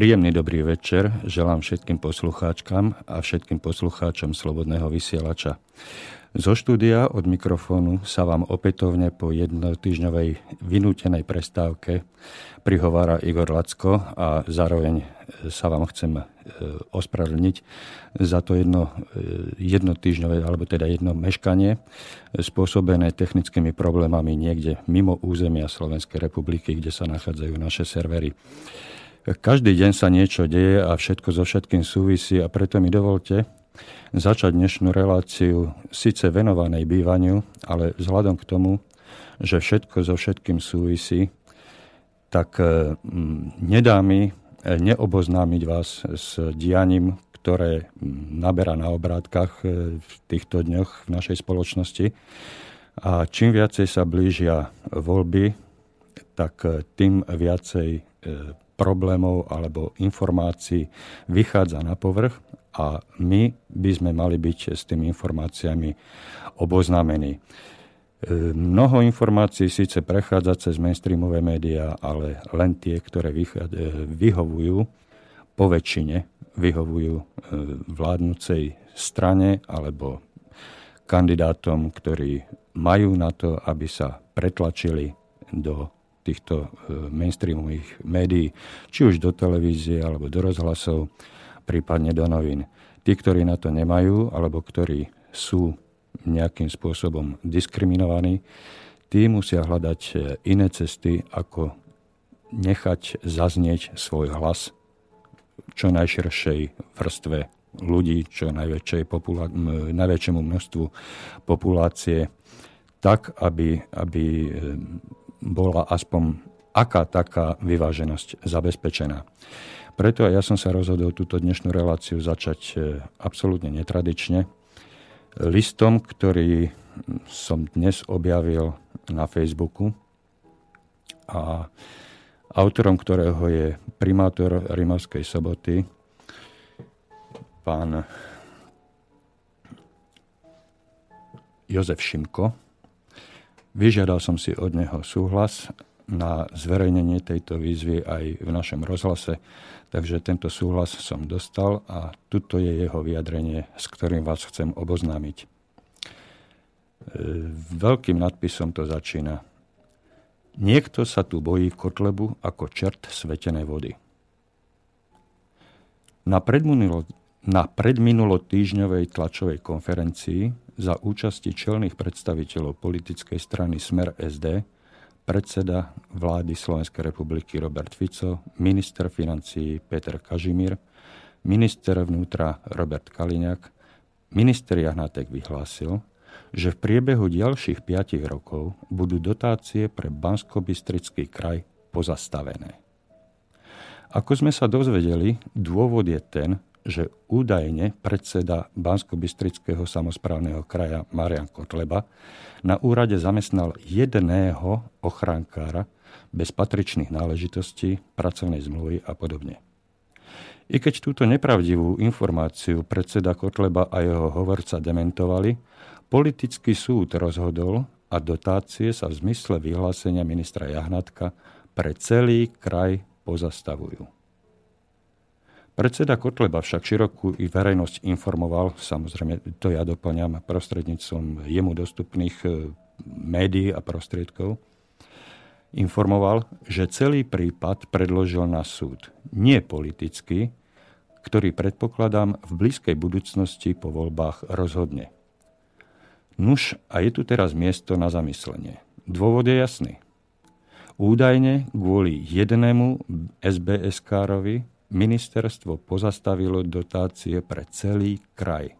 Príjemný dobrý večer želám všetkým poslucháčkam a všetkým poslucháčom Slobodného vysielača. Zo štúdia od mikrofónu sa vám opätovne po jednotýžňovej vynútenej prestávke prihovára Igor Lacko a zároveň sa vám chcem e, ospravedlniť za to jedno, e, jednotýžňové, alebo teda jedno meškanie spôsobené technickými problémami niekde mimo územia Slovenskej republiky, kde sa nachádzajú naše servery. Každý deň sa niečo deje a všetko so všetkým súvisí a preto mi dovolte, začať dnešnú reláciu síce venovanej bývaniu, ale vzhľadom k tomu, že všetko so všetkým súvisí, tak e, nedá mi e, neoboznámiť vás s dianím, ktoré naberá na obrátkach e, v týchto dňoch v našej spoločnosti. A čím viacej sa blížia voľby, tak tým viacej problémov alebo informácií vychádza na povrch a my by sme mali byť s tými informáciami oboznámení. E, mnoho informácií síce prechádza cez mainstreamové médiá, ale len tie, ktoré e, vyhovujú po väčšine, vyhovujú e, vládnucej strane alebo kandidátom, ktorí majú na to, aby sa pretlačili do týchto mainstreamových médií, či už do televízie alebo do rozhlasov prípadne do novín. Tí, ktorí na to nemajú, alebo ktorí sú nejakým spôsobom diskriminovaní, tí musia hľadať e, iné cesty, ako nechať zaznieť svoj hlas čo najširšej vrstve ľudí, čo najväčšej najväčšiemu množstvu populácie, tak, aby, aby e, bola aspoň aká taká vyváženosť zabezpečená. Preto ja som sa rozhodol túto dnešnú reláciu začať e, absolútne netradične. Listom, ktorý som dnes objavil na Facebooku a autorom ktorého je primátor Rimavskej soboty, pán Jozef Šimko. Vyžiadal som si od neho súhlas na zverejnenie tejto výzvy aj v našom rozhlase Takže tento súhlas som dostal a tuto je jeho vyjadrenie, s ktorým vás chcem oboznámiť. E, veľkým nadpisom to začína. Niekto sa tu bojí kotlebu ako čert svetenej vody. Na, na predminulotýžňovej tlačovej konferencii za účasti čelných predstaviteľov politickej strany Smer SD predseda vlády Slovenskej republiky Robert Fico, minister financií Peter Kažimír, minister vnútra Robert Kaliňák, minister Jahnátek vyhlásil, že v priebehu ďalších 5 rokov budú dotácie pre bansko kraj pozastavené. Ako sme sa dozvedeli, dôvod je ten, že údajne predseda bansko samozprávneho kraja Marian Kotleba na úrade zamestnal jedného ochránkára bez patričných náležitostí, pracovnej zmluvy a podobne. I keď túto nepravdivú informáciu predseda Kotleba a jeho hovorca dementovali, politický súd rozhodol a dotácie sa v zmysle vyhlásenia ministra Jahnatka pre celý kraj pozastavujú. Predseda Kotleba však širokú i verejnosť informoval, samozrejme to ja doplňam prostredníctvom jemu dostupných e, médií a prostriedkov, informoval, že celý prípad predložil na súd. Nie politicky, ktorý predpokladám v blízkej budúcnosti po voľbách rozhodne. Nuž a je tu teraz miesto na zamyslenie. Dôvod je jasný. Údajne kvôli jednému SBS-károvi ministerstvo pozastavilo dotácie pre celý kraj.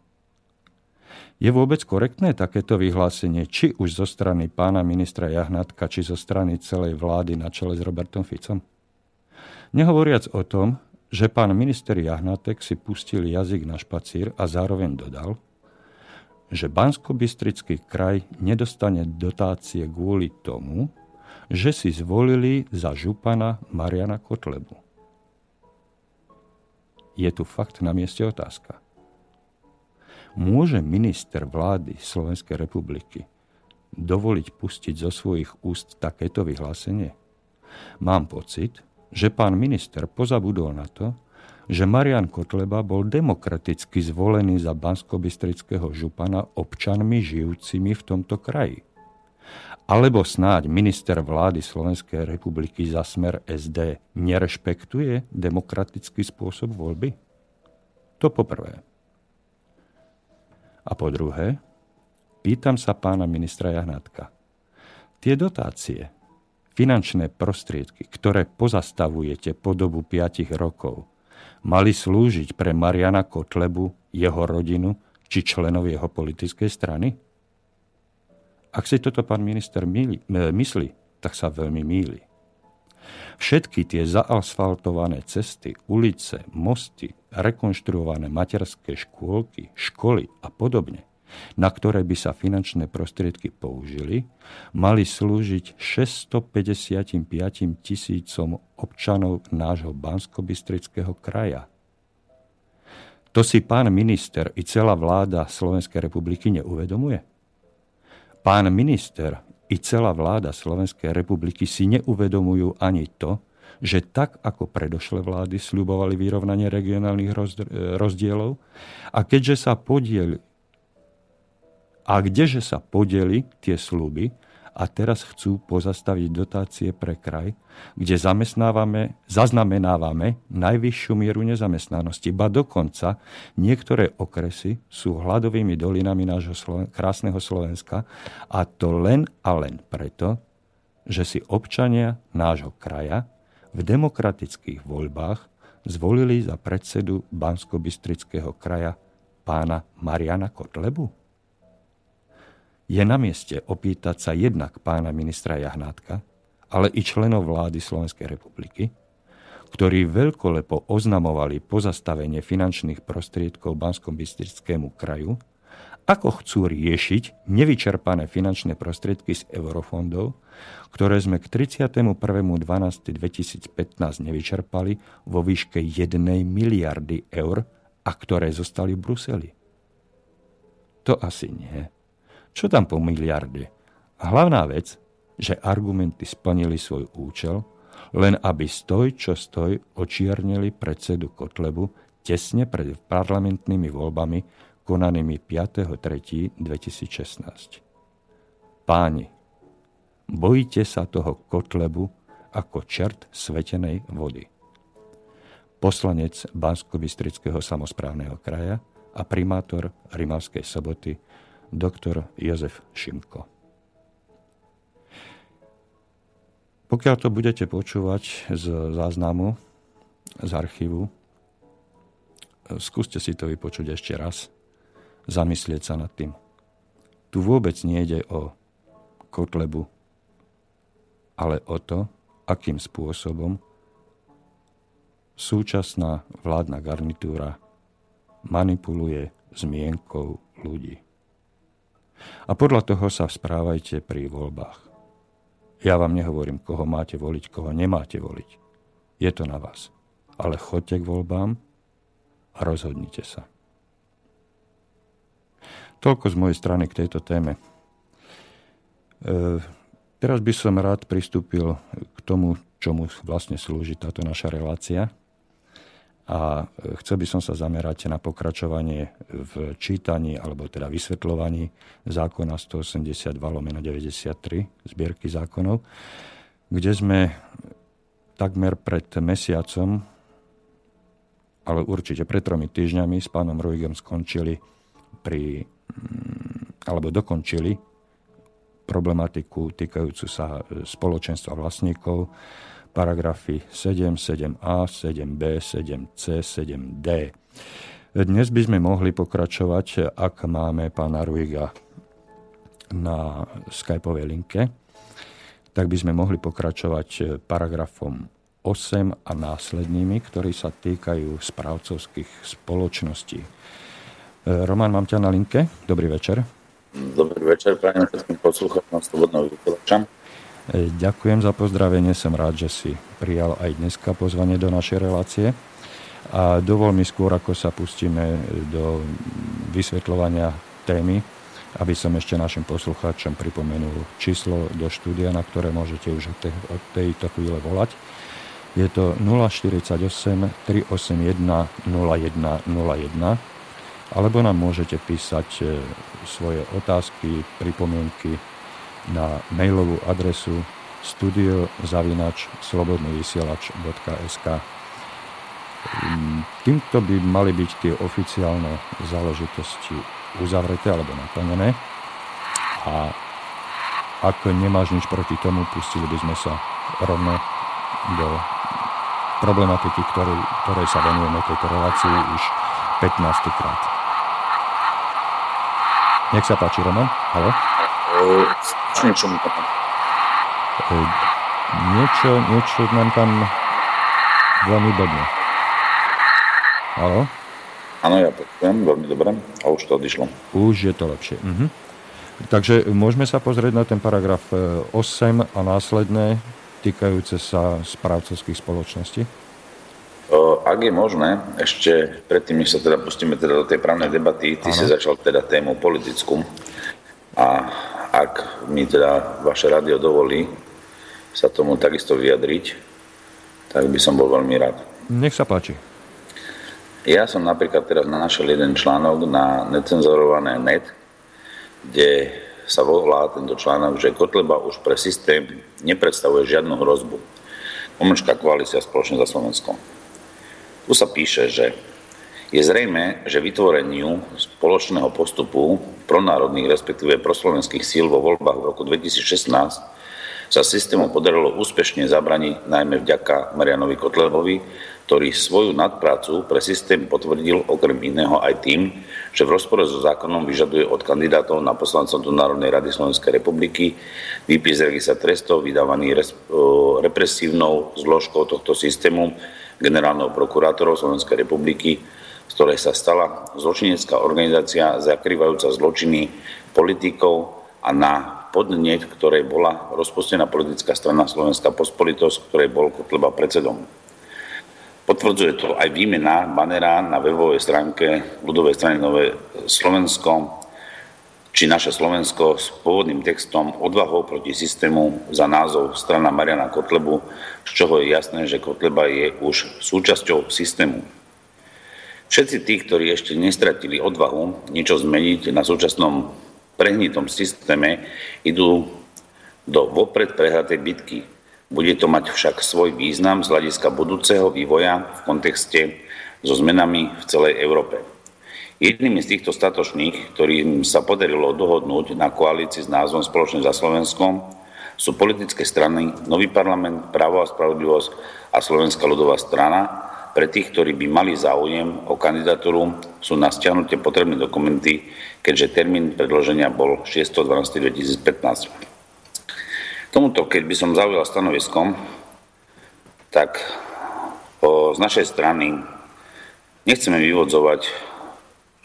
Je vôbec korektné takéto vyhlásenie, či už zo strany pána ministra Jahnatka, či zo strany celej vlády na čele s Robertom Ficom? Nehovoriac o tom, že pán minister Jahnatek si pustil jazyk na špacír a zároveň dodal, že bansko kraj nedostane dotácie kvôli tomu, že si zvolili za župana Mariana Kotlebu je tu fakt na mieste otázka. Môže minister vlády Slovenskej republiky dovoliť pustiť zo svojich úst takéto vyhlásenie? Mám pocit, že pán minister pozabudol na to, že Marian Kotleba bol demokraticky zvolený za banskobistrického župana občanmi žijúcimi v tomto kraji. Alebo snáď minister vlády Slovenskej republiky za smer SD nerešpektuje demokratický spôsob voľby? To poprvé. A po druhé, pýtam sa pána ministra Jahnátka. Tie dotácie, finančné prostriedky, ktoré pozastavujete po dobu 5 rokov, mali slúžiť pre Mariana Kotlebu, jeho rodinu či členov jeho politickej strany? Ak si toto pán minister míli, e, myslí, tak sa veľmi míli. Všetky tie zaasfaltované cesty, ulice, mosty, rekonštruované materské škôlky, školy a podobne, na ktoré by sa finančné prostriedky použili, mali slúžiť 655 tisícom občanov nášho bansko kraja. To si pán minister i celá vláda Slovenskej republiky neuvedomuje? Pán minister i celá vláda Slovenskej republiky si neuvedomujú ani to, že tak ako predošlé vlády sľubovali vyrovnanie regionálnych rozdielov a keďže sa podiel a kdeže sa podeli tie sluby a teraz chcú pozastaviť dotácie pre kraj, kde zamestnávame, zaznamenávame najvyššiu mieru nezamestnanosti. Ba dokonca niektoré okresy sú hladovými dolinami nášho Sloven- krásneho Slovenska a to len a len preto, že si občania nášho kraja v demokratických voľbách zvolili za predsedu bansko kraja pána Mariana Kotlebu? Je na mieste opýtať sa jednak pána ministra Jahnátka, ale i členov vlády Slovenskej republiky, ktorí veľkolepo oznamovali pozastavenie finančných prostriedkov Banskom bystrickému kraju, ako chcú riešiť nevyčerpané finančné prostriedky z eurofondov, ktoré sme k 31.12.2015 nevyčerpali vo výške 1 miliardy eur a ktoré zostali v Bruseli. To asi nie. Čo tam po miliarde? Hlavná vec, že argumenty splnili svoj účel, len aby stoj, čo stoj, očiernili predsedu Kotlebu tesne pred parlamentnými voľbami konanými 5.3.2016. Páni, bojíte sa toho Kotlebu ako čert svetenej vody. Poslanec bansko samozprávneho kraja a primátor Rimavskej soboty doktor Jozef Šimko. Pokiaľ to budete počúvať z záznamu, z archívu, skúste si to vypočuť ešte raz, zamyslieť sa nad tým. Tu vôbec nejde o Kotlebu, ale o to, akým spôsobom súčasná vládna garnitúra manipuluje zmienkou ľudí. A podľa toho sa správajte pri voľbách. Ja vám nehovorím, koho máte voliť, koho nemáte voliť. Je to na vás. Ale choďte k voľbám a rozhodnite sa. Toľko z mojej strany k tejto téme. E, teraz by som rád pristúpil k tomu, čomu vlastne slúži táto naša relácia a chcel by som sa zamerať na pokračovanie v čítaní alebo teda vysvetľovaní zákona 182 lomeno 93 zbierky zákonov, kde sme takmer pred mesiacom, ale určite pred tromi týždňami s pánom Ruigom skončili pri, mm, alebo dokončili problematiku týkajúcu sa spoločenstva vlastníkov paragrafy 7, 7a, 7b, 7c, 7d. Dnes by sme mohli pokračovať, ak máme pána Ruiga na skypovej linke, tak by sme mohli pokračovať paragrafom 8 a následnými, ktorí sa týkajú správcovských spoločností. Roman, mám ťa na linke. Dobrý večer. Dobrý večer, prajem všetkým poslucháčom Slobodného vysielača. Ďakujem za pozdravenie, som rád, že si prijal aj dneska pozvanie do našej relácie. A dovol mi skôr, ako sa pustíme do vysvetľovania témy, aby som ešte našim poslucháčom pripomenul číslo do štúdia, na ktoré môžete už od tejto chvíle volať. Je to 048 381 0101 alebo nám môžete písať e, svoje otázky, pripomienky na mailovú adresu studiozavinač.slobodnyvysielač.sk mm, Týmto by mali byť tie oficiálne záležitosti uzavreté alebo naplnené. A ak nemáš nič proti tomu, pustili by sme sa rovno do problematiky, ktorej, ktorej sa venujeme tejto relácii už 15. krát. Nech sa páči, Roman. Halo? Niečo mi tam. Niečo, niečo nám tam veľmi bedne. Halo? Áno, ja počujem, veľmi dobre. A už to odišlo. Už je to lepšie. Mhm. Takže môžeme sa pozrieť na ten paragraf 8 e, a následné týkajúce sa správcovských spoločností? Ak je možné, ešte predtým, než sa teda pustíme teda do tej právnej debaty, ty ano. si začal teda tému politickú a ak mi teda vaše rádio dovolí sa tomu takisto vyjadriť, tak by som bol veľmi rád. Nech sa páči. Ja som napríklad teraz našiel jeden článok na necenzorované net, kde sa volá tento článok, že Kotleba už pre systém nepredstavuje žiadnu hrozbu. Pomlčka koalícia spoločne za Slovenskom. Tu sa píše, že je zrejme, že vytvoreniu spoločného postupu pronárodných, respektíve proslovenských síl vo voľbách v roku 2016 sa systému podarilo úspešne zabraniť najmä vďaka Marianovi Kotlebovi, ktorý svoju nadprácu pre systém potvrdil okrem iného aj tým, že v rozpore so zákonom vyžaduje od kandidátov na poslancov do Národnej rady Slovenskej republiky výpis registra trestov vydávaný represívnou zložkou tohto systému generálneho prokurátorov Slovenskej republiky, z ktorej sa stala zločinecká organizácia zakrývajúca zločiny politikov a na podnet, ktorej bola rozpustená politická strana Slovenská pospolitosť, ktorej bol Kotleba predsedom. Potvrdzuje to aj výmena banera na webovej stránke ľudovej strany Nové Slovensko, či naše Slovensko s pôvodným textom odvahou proti systému za názov strana Mariana Kotlebu, z čoho je jasné, že Kotleba je už súčasťou systému. Všetci tí, ktorí ešte nestratili odvahu niečo zmeniť na súčasnom prehnitom systéme, idú do vopred prehratej bitky, bude to mať však svoj význam z hľadiska budúceho vývoja v kontexte so zmenami v celej Európe. Jednými z týchto statočných, ktorým sa podarilo dohodnúť na koalícii s názvom Spoločne za Slovenskom, sú politické strany Nový parlament, Právo a spravodlivosť a Slovenská ľudová strana. Pre tých, ktorí by mali záujem o kandidatúru, sú na stiahnutie potrebné dokumenty, keďže termín predloženia bol 6.12.2015. Tomuto, keď by som zaujal stanoviskom, tak z našej strany nechceme vyvodzovať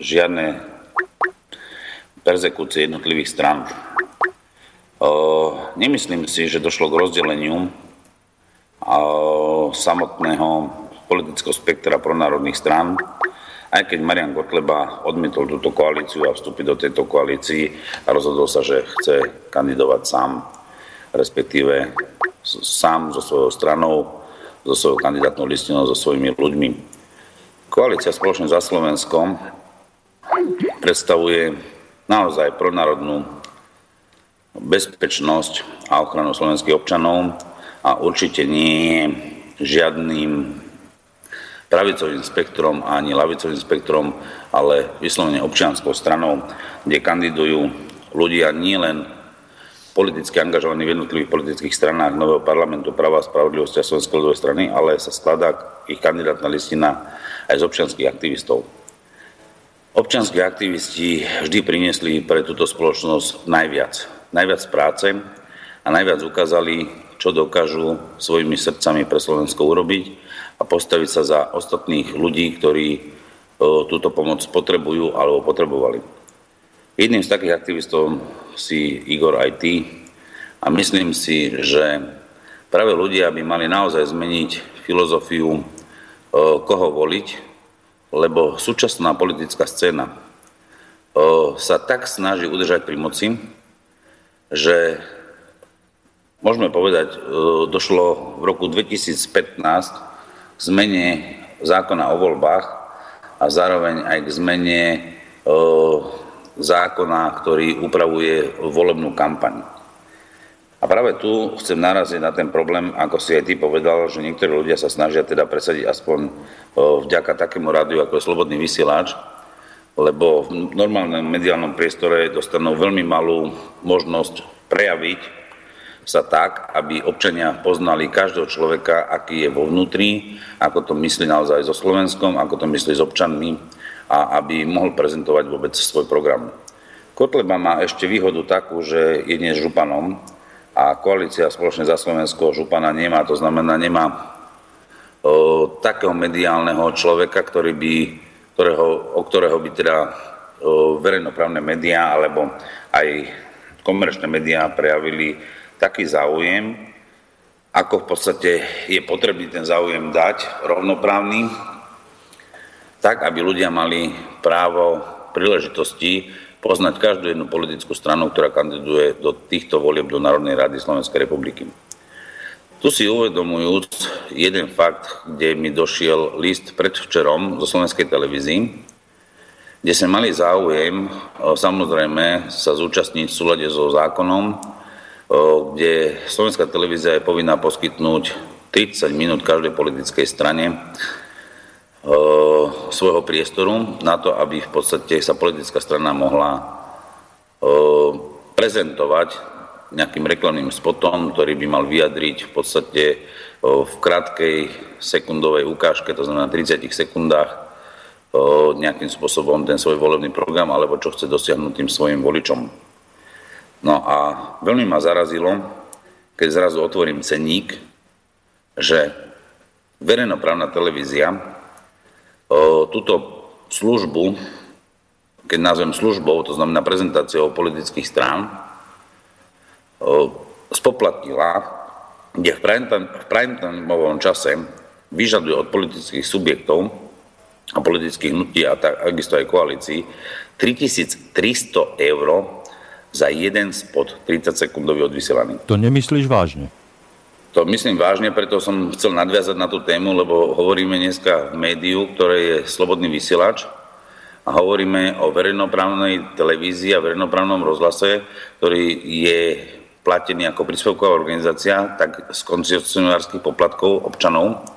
žiadne persekúcie jednotlivých stran. Nemyslím si, že došlo k rozdeleniu samotného politického spektra pronárodných strán, aj keď Marian Gotleba odmietol túto koalíciu a vstúpiť do tejto koalícii a rozhodol sa, že chce kandidovať sám respektíve sám so svojou stranou, so svojou kandidátnou listinou, so svojimi ľuďmi. Koalícia spoločne za Slovenskom predstavuje naozaj pronárodnú bezpečnosť a ochranu slovenských občanov a určite nie žiadnym pravicovým spektrom ani lavicovým spektrom, ale vyslovene občianskou stranou, kde kandidujú ľudia nielen politicky angažovaní v jednotlivých politických stranách nového parlamentu práva a spravodlivosti a Slovenskej ľudovej strany, ale sa skladá ich kandidátna listina aj z občianských aktivistov. Občianskí aktivisti vždy priniesli pre túto spoločnosť najviac. Najviac práce a najviac ukázali, čo dokážu svojimi srdcami pre Slovensko urobiť a postaviť sa za ostatných ľudí, ktorí túto pomoc potrebujú alebo potrebovali. Jedným z takých aktivistov si Igor ty a myslím si, že práve ľudia by mali naozaj zmeniť filozofiu, e, koho voliť, lebo súčasná politická scéna e, sa tak snaží udržať pri moci, že môžeme povedať, došlo v roku 2015 k zmene zákona o voľbách a zároveň aj k zmene zákona, ktorý upravuje volebnú kampaň. A práve tu chcem naraziť na ten problém, ako si aj ty povedal, že niektorí ľudia sa snažia teda presadiť aspoň vďaka takému rádiu, ako je Slobodný vysielač, lebo v normálnom mediálnom priestore dostanú veľmi malú možnosť prejaviť sa tak, aby občania poznali každého človeka, aký je vo vnútri, ako to myslí naozaj so Slovenskom, ako to myslí s občanmi a aby mohol prezentovať vôbec svoj program. Kotleba má ešte výhodu takú, že je dnes županom a koalícia spoločne za Slovensko župana nemá, to znamená nemá o, takého mediálneho človeka, ktorý by, ktorého, o ktorého by teda o, verejnoprávne médiá alebo aj komerčné médiá prejavili taký záujem, ako v podstate je potrebný ten záujem dať rovnoprávny, tak aby ľudia mali právo príležitosti poznať každú jednu politickú stranu, ktorá kandiduje do týchto volieb do Národnej rady Slovenskej republiky. Tu si uvedomujúc jeden fakt, kde mi došiel list predvčerom zo Slovenskej televízii, kde sme mali záujem samozrejme sa zúčastniť v súlade so zákonom, kde Slovenská televízia je povinná poskytnúť 30 minút každej politickej strane svojho priestoru na to, aby v podstate sa politická strana mohla prezentovať nejakým reklamným spotom, ktorý by mal vyjadriť v podstate v krátkej sekundovej ukážke, to znamená 30 sekundách, nejakým spôsobom ten svoj volebný program alebo čo chce dosiahnuť tým svojim voličom. No a veľmi ma zarazilo, keď zrazu otvorím cenník, že verejnoprávna televízia túto službu, keď nazvem službou, to znamená prezentáciou politických strán, spoplatnila, kde v prime čase vyžaduje od politických subjektov a politických hnutí a takisto aj koalícií 3300 eur za jeden spot 30 sekundový odvysielaný. To nemyslíš vážne? To myslím vážne, preto som chcel nadviazať na tú tému, lebo hovoríme dneska v médiu, ktoré je slobodný vysielač a hovoríme o verejnoprávnej televízii a verejnoprávnom rozhlase, ktorý je platený ako príspevková organizácia, tak z koncesionárskych poplatkov občanov,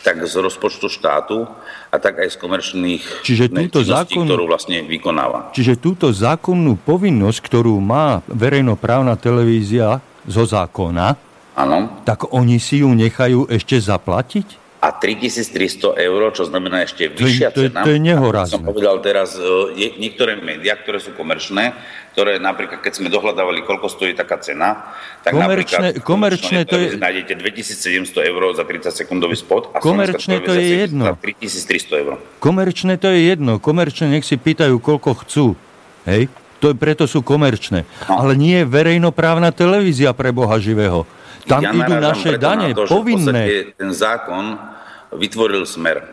tak z rozpočtu štátu a tak aj z komerčných Čiže túto zákon... ktorú vlastne vykonáva. Čiže túto zákonnú povinnosť, ktorú má verejnoprávna televízia zo zákona, Áno. Tak oni si ju nechajú ešte zaplatiť? A 3300 eur, čo znamená ešte vyššia to, to, cena. To je nehorázne. Som povedal teraz, e, je, niektoré médiá, ktoré sú komerčné, ktoré napríklad, keď sme dohľadávali, koľko stojí taká cena, tak komerčné, napríklad komerčné to je... nájdete 2700 eur za 30 sekundový spot a komerčné to je jedno. za 3300 eur. Komerčné to je jedno. Komerčné nech si pýtajú, koľko chcú. Hej? To, preto sú komerčné. No. Ale nie je verejnoprávna televízia pre Boha živého. Tam ja idú naše dane, na to, povinné. ten zákon vytvoril smer.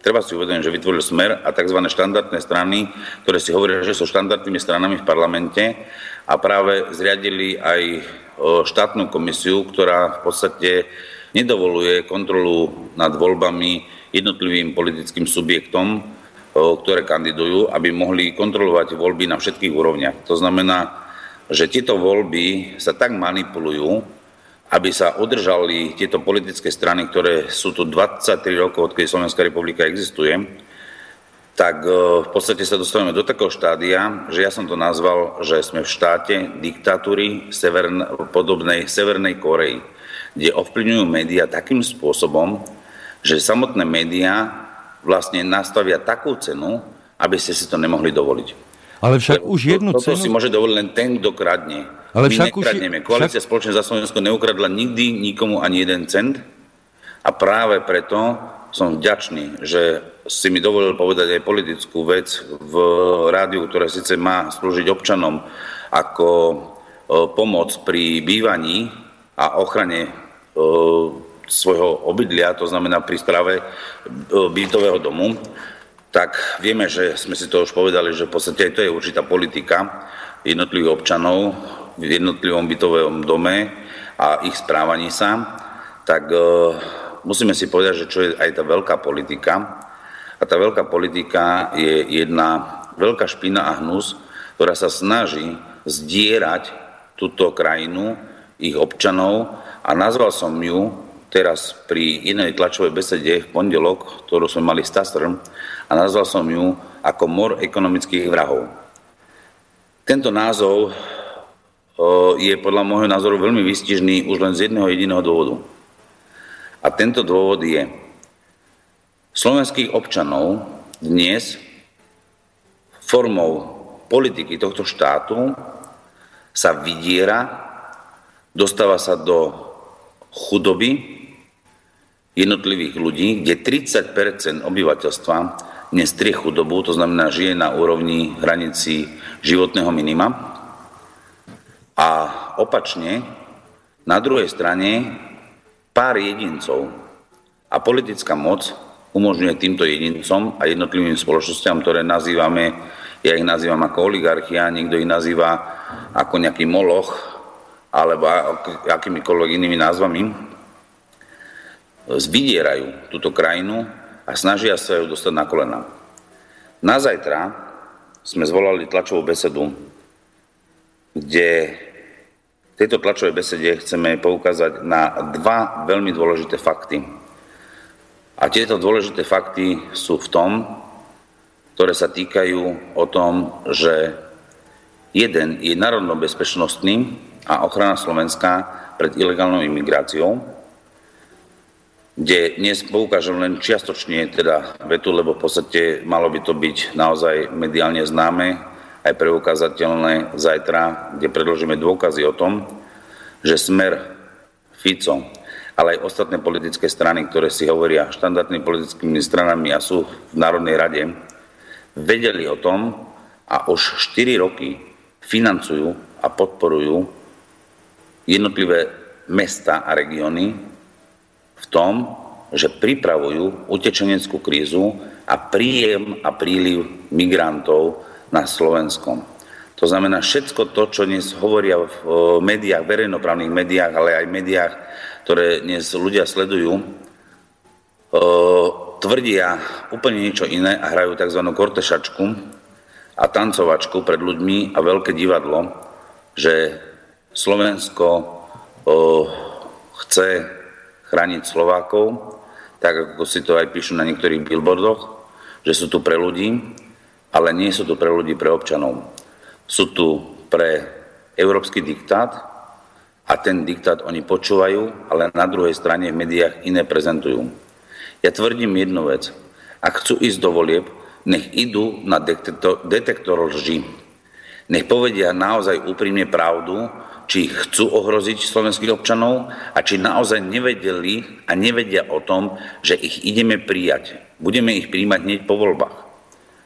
Treba si uvedomiť, že vytvoril smer a tzv. štandardné strany, ktoré si hovoria, že sú štandardnými stranami v parlamente a práve zriadili aj štátnu komisiu, ktorá v podstate nedovoluje kontrolu nad voľbami jednotlivým politickým subjektom, ktoré kandidujú, aby mohli kontrolovať voľby na všetkých úrovniach. To znamená, že tieto voľby sa tak manipulujú, aby sa udržali tieto politické strany, ktoré sú tu 23 rokov, odkedy Slovenská republika existuje, tak e, v podstate sa dostávame do takého štádia, že ja som to nazval, že sme v štáte diktatúry severn, podobnej Severnej Koreji, kde ovplyvňujú médiá takým spôsobom, že samotné médiá vlastne nastavia takú cenu, aby ste si to nemohli dovoliť. Ale však už jednu to, cenu... si môže dovoliť len ten, kto kradne. Ale My však nekradneme. Už... Koalícia však... spoločne za Slovensko neukradla nikdy nikomu ani jeden cent. A práve preto som vďačný, že si mi dovolil povedať aj politickú vec v rádiu, ktoré síce má slúžiť občanom ako pomoc pri bývaní a ochrane svojho obydlia, to znamená pri strave bytového domu, tak vieme, že sme si to už povedali, že v podstate aj to je určitá politika jednotlivých občanov v jednotlivom bytovom dome a ich správaní sa, tak e, musíme si povedať, že čo je aj tá veľká politika. A tá veľká politika je jedna veľká špina a hnus, ktorá sa snaží zdierať túto krajinu, ich občanov a nazval som ju teraz pri inej tlačovej besede v pondelok, ktorú sme mali s Tastrm, a nazval som ju ako mor ekonomických vrahov. Tento názov je podľa môjho názoru veľmi vystižný už len z jedného jediného dôvodu. A tento dôvod je, slovenských občanov dnes formou politiky tohto štátu sa vydiera, dostáva sa do chudoby jednotlivých ľudí, kde 30 obyvateľstva dnes chudobu, to znamená žije na úrovni hranici životného minima, a opačne, na druhej strane, pár jedincov a politická moc umožňuje týmto jedincom a jednotlivým spoločnosťam, ktoré nazývame, ja ich nazývam ako oligarchia, niekto ich nazýva ako nejaký moloch alebo akýmikoľvek inými názvami, zvydierajú túto krajinu a snažia sa ju dostať na kolena. Na zajtra sme zvolali tlačovú besedu, kde tejto tlačovej besede chceme poukázať na dva veľmi dôležité fakty. A tieto dôležité fakty sú v tom, ktoré sa týkajú o tom, že jeden je národno-bezpečnostný a ochrana Slovenska pred ilegálnou imigráciou, kde dnes poukážem len čiastočne teda vetu, lebo v podstate malo by to byť naozaj mediálne známe, aj preukázateľné zajtra, kde predložíme dôkazy o tom, že smer Fico, ale aj ostatné politické strany, ktoré si hovoria štandardnými politickými stranami a sú v Národnej rade, vedeli o tom a už 4 roky financujú a podporujú jednotlivé mesta a regióny v tom, že pripravujú utečeneckú krízu a príjem a príliv migrantov na Slovenskom. To znamená, všetko to, čo dnes hovoria v médiách, verejnoprávnych médiách, ale aj médiách, ktoré dnes ľudia sledujú, tvrdia úplne niečo iné a hrajú tzv. kortešačku a tancovačku pred ľuďmi a veľké divadlo, že Slovensko chce chrániť Slovákov, tak ako si to aj píšu na niektorých billboardoch, že sú tu pre ľudí, ale nie sú tu pre ľudí, pre občanov. Sú tu pre európsky diktát a ten diktát oni počúvajú, ale na druhej strane v médiách iné prezentujú. Ja tvrdím jednu vec. Ak chcú ísť do volieb, nech idú na detektor, detektor lží. Nech povedia naozaj úprimne pravdu, či chcú ohroziť slovenských občanov a či naozaj nevedeli a nevedia o tom, že ich ideme prijať. Budeme ich príjmať hneď po voľbách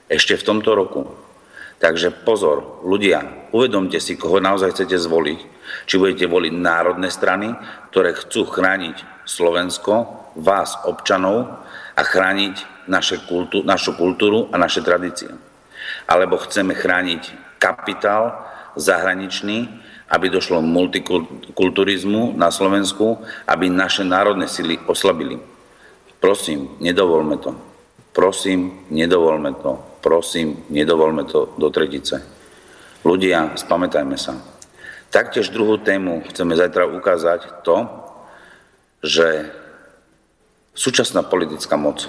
ešte v tomto roku. Takže pozor, ľudia, uvedomte si, koho naozaj chcete zvoliť. Či budete voliť národné strany, ktoré chcú chrániť Slovensko, vás, občanov, a chrániť naše kultú, našu kultúru a naše tradície. Alebo chceme chrániť kapitál zahraničný, aby došlo multikulturizmu na Slovensku, aby naše národné sily oslabili. Prosím, nedovolme to. Prosím, nedovolme to. Prosím, nedovolme to do tretice. Ľudia, spamätajme sa. Taktiež druhú tému chceme zajtra ukázať to, že súčasná politická moc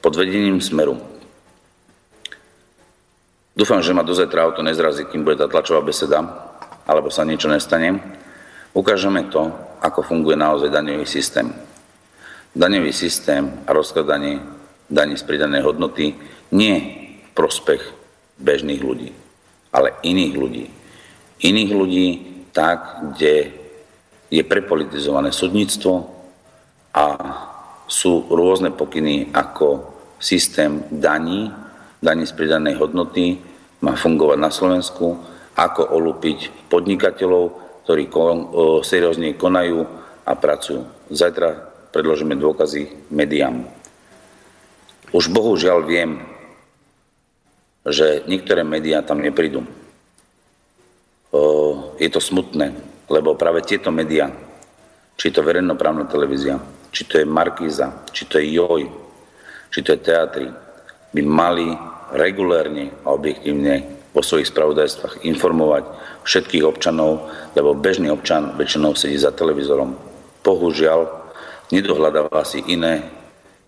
pod vedením smeru Dúfam, že ma do zajtra auto nezrazí, kým bude tá tlačová beseda, alebo sa niečo nestane. Ukážeme to, ako funguje naozaj daňový systém. Daňový systém a rozkladanie daní z pridanej hodnoty nie v prospech bežných ľudí, ale iných ľudí. Iných ľudí tak, kde je prepolitizované súdnictvo a sú rôzne pokyny, ako systém daní, daní z pridanej hodnoty má fungovať na Slovensku, ako olúpiť podnikateľov, ktorí seriózne konajú a pracujú. Zajtra predložíme dôkazy médiám. Už bohužiaľ viem, že niektoré médiá tam neprídu. Je to smutné. lebo práve tieto médiá, či to verejnoprávna televízia, či to je Markíza, či to je Joj, či to je teatri, by mali regulérne a objektívne vo svojich spravodajstvách informovať všetkých občanov, lebo bežný občan väčšinou sedí za televízorom. Bohužiaľ, nedohľadáva si iné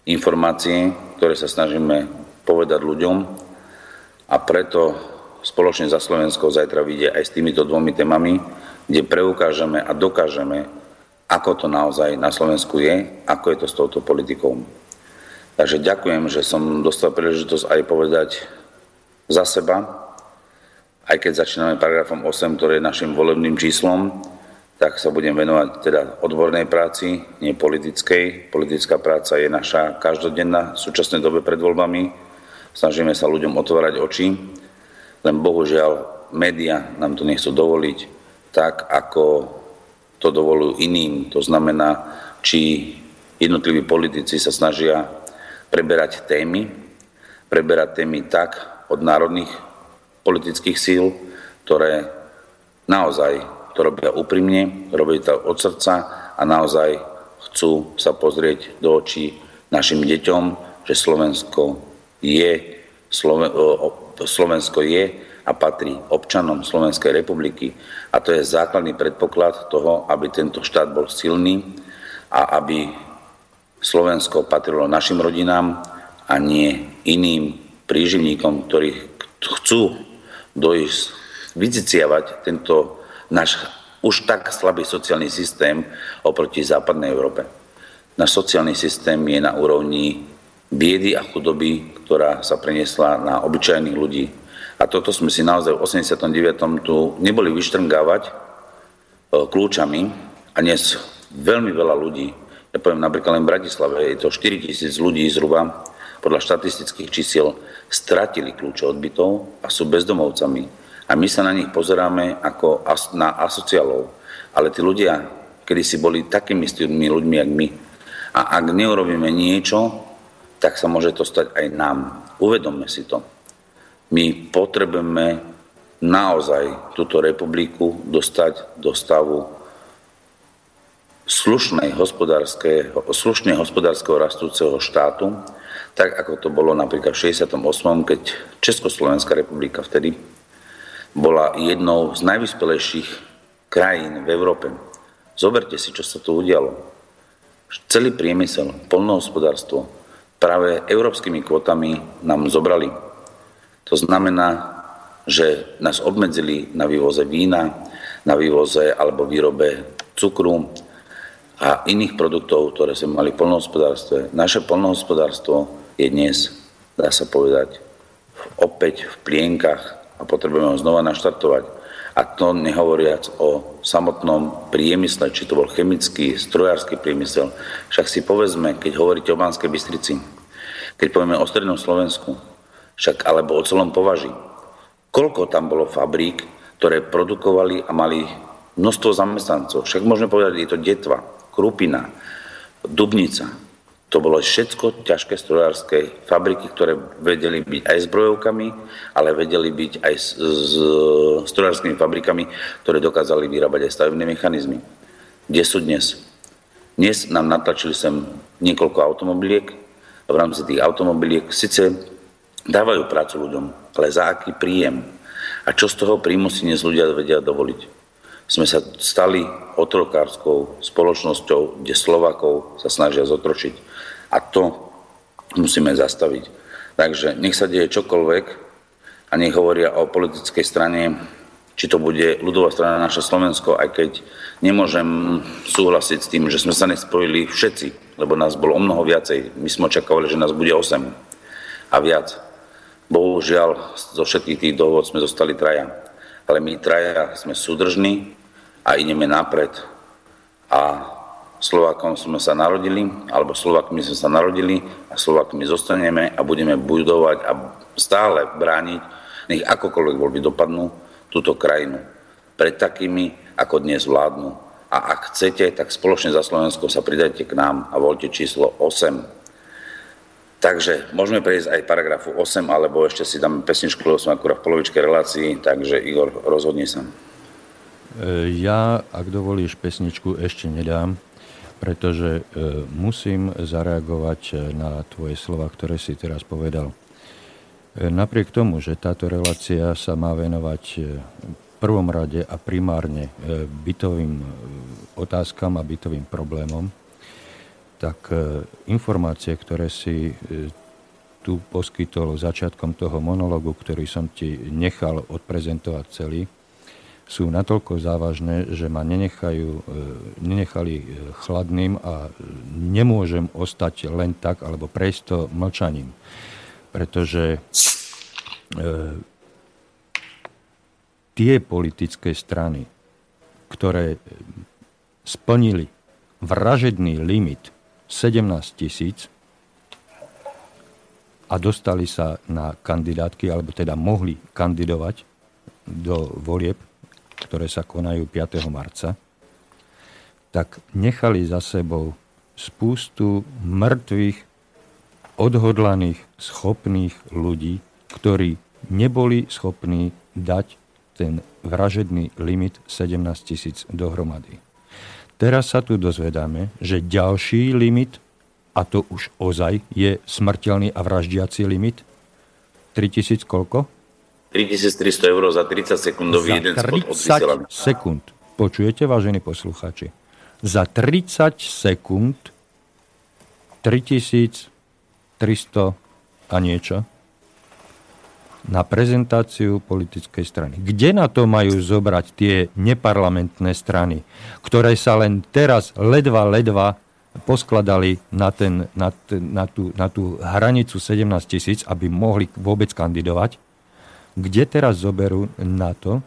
informácie, ktoré sa snažíme povedať ľuďom a preto spoločne za Slovensko zajtra vyjde aj s týmito dvomi témami, kde preukážeme a dokážeme, ako to naozaj na Slovensku je, ako je to s touto politikou. Takže ďakujem, že som dostal príležitosť aj povedať za seba, aj keď začíname paragrafom 8, ktorý je našim volebným číslom, tak sa budem venovať teda odbornej práci, nie politickej. Politická práca je naša každodenná v súčasnej dobe pred voľbami. Snažíme sa ľuďom otvárať oči, len bohužiaľ média nám to nechcú dovoliť tak, ako to dovolujú iným. To znamená, či jednotliví politici sa snažia preberať témy, preberať témy tak od národných politických síl, ktoré naozaj to robia úprimne, robia to od srdca a naozaj chcú sa pozrieť do očí našim deťom, že Slovensko je, Slovensko je a patrí občanom Slovenskej republiky. A to je základný predpoklad toho, aby tento štát bol silný a aby Slovensko patrilo našim rodinám a nie iným príživníkom, ktorí chcú dojsť, vyciciavať tento náš už tak slabý sociálny systém oproti západnej Európe. Náš sociálny systém je na úrovni biedy a chudoby, ktorá sa preniesla na obyčajných ľudí, a toto sme si naozaj v 89. tu neboli vyštrngávať e, kľúčami a dnes veľmi veľa ľudí, ja poviem napríklad len v Bratislave, je to 4 tisíc ľudí zhruba, podľa štatistických čísiel, stratili kľúče od bytov a sú bezdomovcami. A my sa na nich pozeráme ako na asociálov. Ale tí ľudia, kedy si boli takými istými ľuďmi, jak my. A ak neurobíme niečo, tak sa môže to stať aj nám. Uvedomme si to. My potrebujeme naozaj túto republiku dostať do stavu slušnej hospodárskeho, slušne hospodárskeho rastúceho štátu, tak ako to bolo napríklad v 68., keď Československá republika vtedy bola jednou z najvyspelejších krajín v Európe. Zoberte si, čo sa tu udialo. Celý priemysel, polnohospodárstvo práve európskymi kvotami nám zobrali to znamená, že nás obmedzili na vývoze vína, na vývoze alebo výrobe cukru a iných produktov, ktoré sme mali v polnohospodárstve. Naše polnohospodárstvo je dnes, dá sa povedať, opäť v plienkach a potrebujeme ho znova naštartovať. A to nehovoriac o samotnom priemysle, či to bol chemický, strojársky priemysel. Však si povedzme, keď hovoríte o Banskej Bystrici, keď povieme o Strednom Slovensku, však alebo o celom považí. Koľko tam bolo fabrík, ktoré produkovali a mali množstvo zamestnancov. Však môžeme povedať, je to Detva, Krupina, Dubnica. To bolo všetko ťažké strojárske fabriky, ktoré vedeli byť aj zbrojovkami, ale vedeli byť aj s, s strojárskymi fabrikami, ktoré dokázali vyrábať aj stavebné mechanizmy. Kde sú dnes? Dnes nám natlačili sem niekoľko automobiliek. V rámci tých automobiliek síce dávajú prácu ľuďom, ale za aký príjem? A čo z toho príjmu si dnes ľudia vedia dovoliť? Sme sa stali otrokárskou spoločnosťou, kde Slovakov sa snažia zotročiť. A to musíme zastaviť. Takže nech sa deje čokoľvek a nech hovoria o politickej strane, či to bude ľudová strana naša Slovensko, aj keď nemôžem súhlasiť s tým, že sme sa nespojili všetci, lebo nás bolo o mnoho viacej. My sme očakávali, že nás bude 8 a viac. Bohužiaľ, zo všetkých tých dohod sme zostali traja. Ale my traja sme súdržní a ideme napred. A Slovákom sme sa narodili, alebo Slovákmi sme sa narodili a Slovákmi zostaneme a budeme budovať a stále brániť, nech akokoľvek voľby dopadnú, túto krajinu pred takými, ako dnes vládnu. A ak chcete, tak spoločne za Slovensko sa pridajte k nám a voľte číslo 8 Takže môžeme prejsť aj paragrafu 8, alebo ešte si dáme pesničku, lebo som akurát v polovičke relácii, takže Igor, rozhodni sa. Ja, ak dovolíš, pesničku ešte nedám, pretože musím zareagovať na tvoje slova, ktoré si teraz povedal. Napriek tomu, že táto relácia sa má venovať prvom rade a primárne bytovým otázkam a bytovým problémom, tak informácie, ktoré si tu poskytol začiatkom toho monologu, ktorý som ti nechal odprezentovať celý, sú natoľko závažné, že ma nenechajú, nenechali chladným a nemôžem ostať len tak alebo prejsť to mlčaním. Pretože e, tie politické strany, ktoré splnili vražedný limit 17 tisíc a dostali sa na kandidátky, alebo teda mohli kandidovať do volieb, ktoré sa konajú 5. marca, tak nechali za sebou spústu mŕtvych odhodlaných, schopných ľudí, ktorí neboli schopní dať ten vražedný limit 17 tisíc dohromady. Teraz sa tu dozvedáme, že ďalší limit, a to už ozaj je smrteľný a vraždiaci limit, 3000 koľko? 3300 eur za 30 sekundový jeden spot 30 sekúnd. Počujete, vážení poslucháči? Za 30 sekúnd 3000 300 a niečo na prezentáciu politickej strany. Kde na to majú zobrať tie neparlamentné strany, ktoré sa len teraz ledva, ledva poskladali na, ten, na, ten, na, tú, na tú hranicu 17 tisíc, aby mohli vôbec kandidovať? Kde teraz zoberú na to,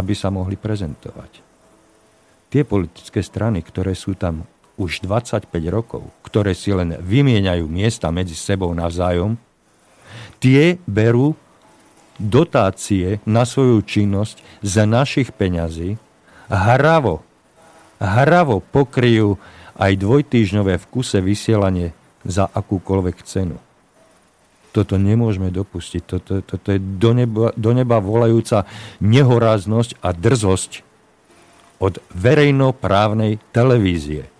aby sa mohli prezentovať? Tie politické strany, ktoré sú tam už 25 rokov, ktoré si len vymieňajú miesta medzi sebou navzájom, tie berú dotácie na svoju činnosť z našich peňazí, hravo, hravo pokryjú aj dvojtýžňové v kuse vysielanie za akúkoľvek cenu. Toto nemôžeme dopustiť. Toto, toto je do neba, do neba volajúca nehoráznosť a drzosť od verejnoprávnej televízie.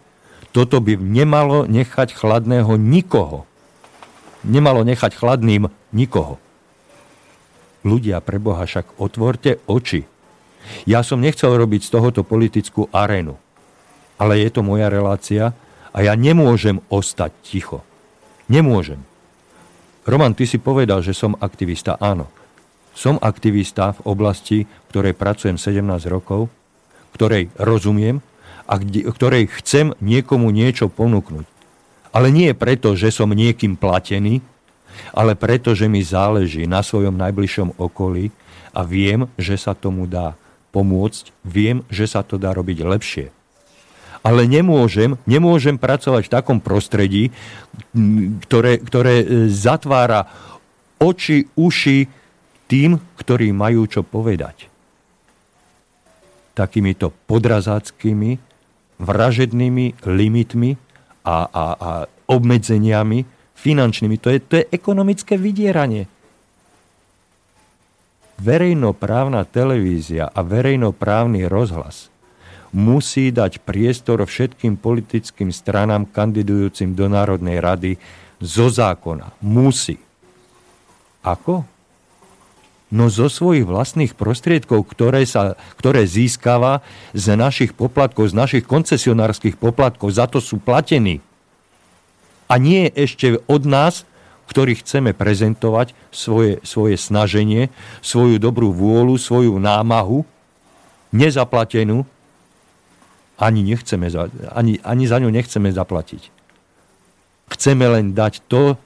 Toto by nemalo nechať chladného nikoho. Nemalo nechať chladným nikoho. Ľudia, pre Boha, však otvorte oči. Ja som nechcel robiť z tohoto politickú arénu. Ale je to moja relácia a ja nemôžem ostať ticho. Nemôžem. Roman, ty si povedal, že som aktivista. Áno. Som aktivista v oblasti, v ktorej pracujem 17 rokov, ktorej rozumiem a kde, ktorej chcem niekomu niečo ponúknuť. Ale nie preto, že som niekým platený, ale preto, že mi záleží na svojom najbližšom okolí a viem, že sa tomu dá pomôcť, viem, že sa to dá robiť lepšie. Ale nemôžem, nemôžem pracovať v takom prostredí, ktoré, ktoré e, zatvára oči, uši tým, ktorí majú čo povedať. Takýmito podrazáckými, vražednými limitmi a, a, a obmedzeniami finančnými. To je, to je ekonomické vydieranie. Verejnoprávna televízia a verejnoprávny rozhlas musí dať priestor všetkým politickým stranám kandidujúcim do Národnej rady zo zákona. Musí. Ako? no zo svojich vlastných prostriedkov, ktoré, sa, ktoré získava z našich poplatkov, z našich koncesionárskych poplatkov, za to sú platení. A nie ešte od nás, ktorí chceme prezentovať svoje, svoje snaženie, svoju dobrú vôľu, svoju námahu, nezaplatenú, ani, nechceme, ani, ani za ňu nechceme zaplatiť. Chceme len dať to,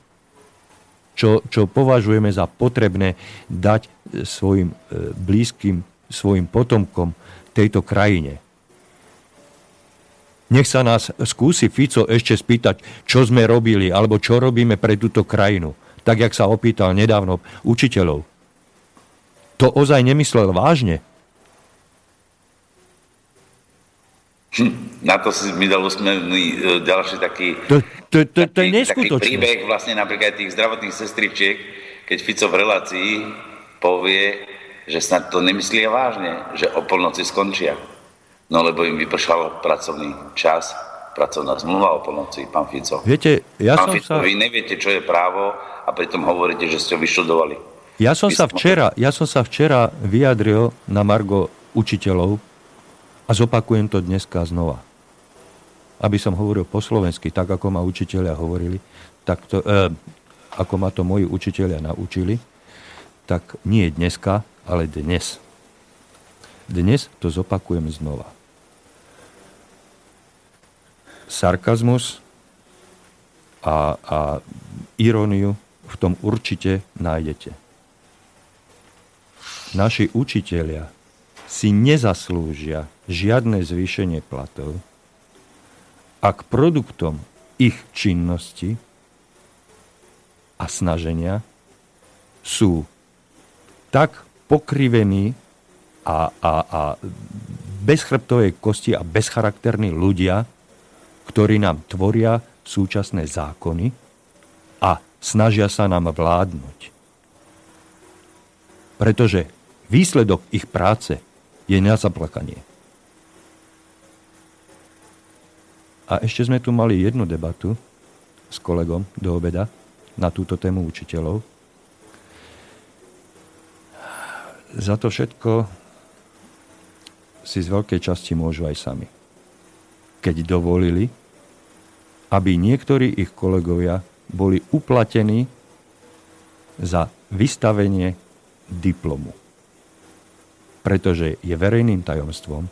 čo, čo považujeme za potrebné dať svojim e, blízkym, svojim potomkom tejto krajine. Nech sa nás skúsi Fico ešte spýtať, čo sme robili, alebo čo robíme pre túto krajinu. Tak, jak sa opýtal nedávno učiteľov. To ozaj nemyslel vážne. Hm, na to si mi dal usmený e, ďalší taký, to, to, to, to je taký príbeh vlastne napríklad tých zdravotných sestričiek, keď Fico v relácii povie, že snad to nemyslia vážne, že o polnoci skončia. No lebo im vypršal pracovný čas, pracovná zmluva o polnoci, pán Fico. Viete, ja pán som Fico, sa... vy neviete, čo je právo a pritom hovoríte, že ste ho vyštudovali. Ja som, sa včera, ja som sa včera vyjadril na Margo učiteľov a zopakujem to dneska znova. Aby som hovoril po slovensky, tak ako ma učiteľia hovorili, tak to, eh, ako ma to moji učiteľia naučili, tak nie dneska, ale dnes. Dnes to zopakujem znova. Sarkazmus a, a iróniu v tom určite nájdete. Naši učitelia si nezaslúžia žiadne zvýšenie platov, ak produktom ich činnosti a snaženia sú tak pokrivení a, a, a bez chrbtovej kosti a bezcharakterní ľudia, ktorí nám tvoria súčasné zákony a snažia sa nám vládnuť. Pretože výsledok ich práce je na zaplakanie. A ešte sme tu mali jednu debatu s kolegom do obeda na túto tému učiteľov. Za to všetko si z veľkej časti môžu aj sami. Keď dovolili, aby niektorí ich kolegovia boli uplatení za vystavenie diplomu. Pretože je verejným tajomstvom,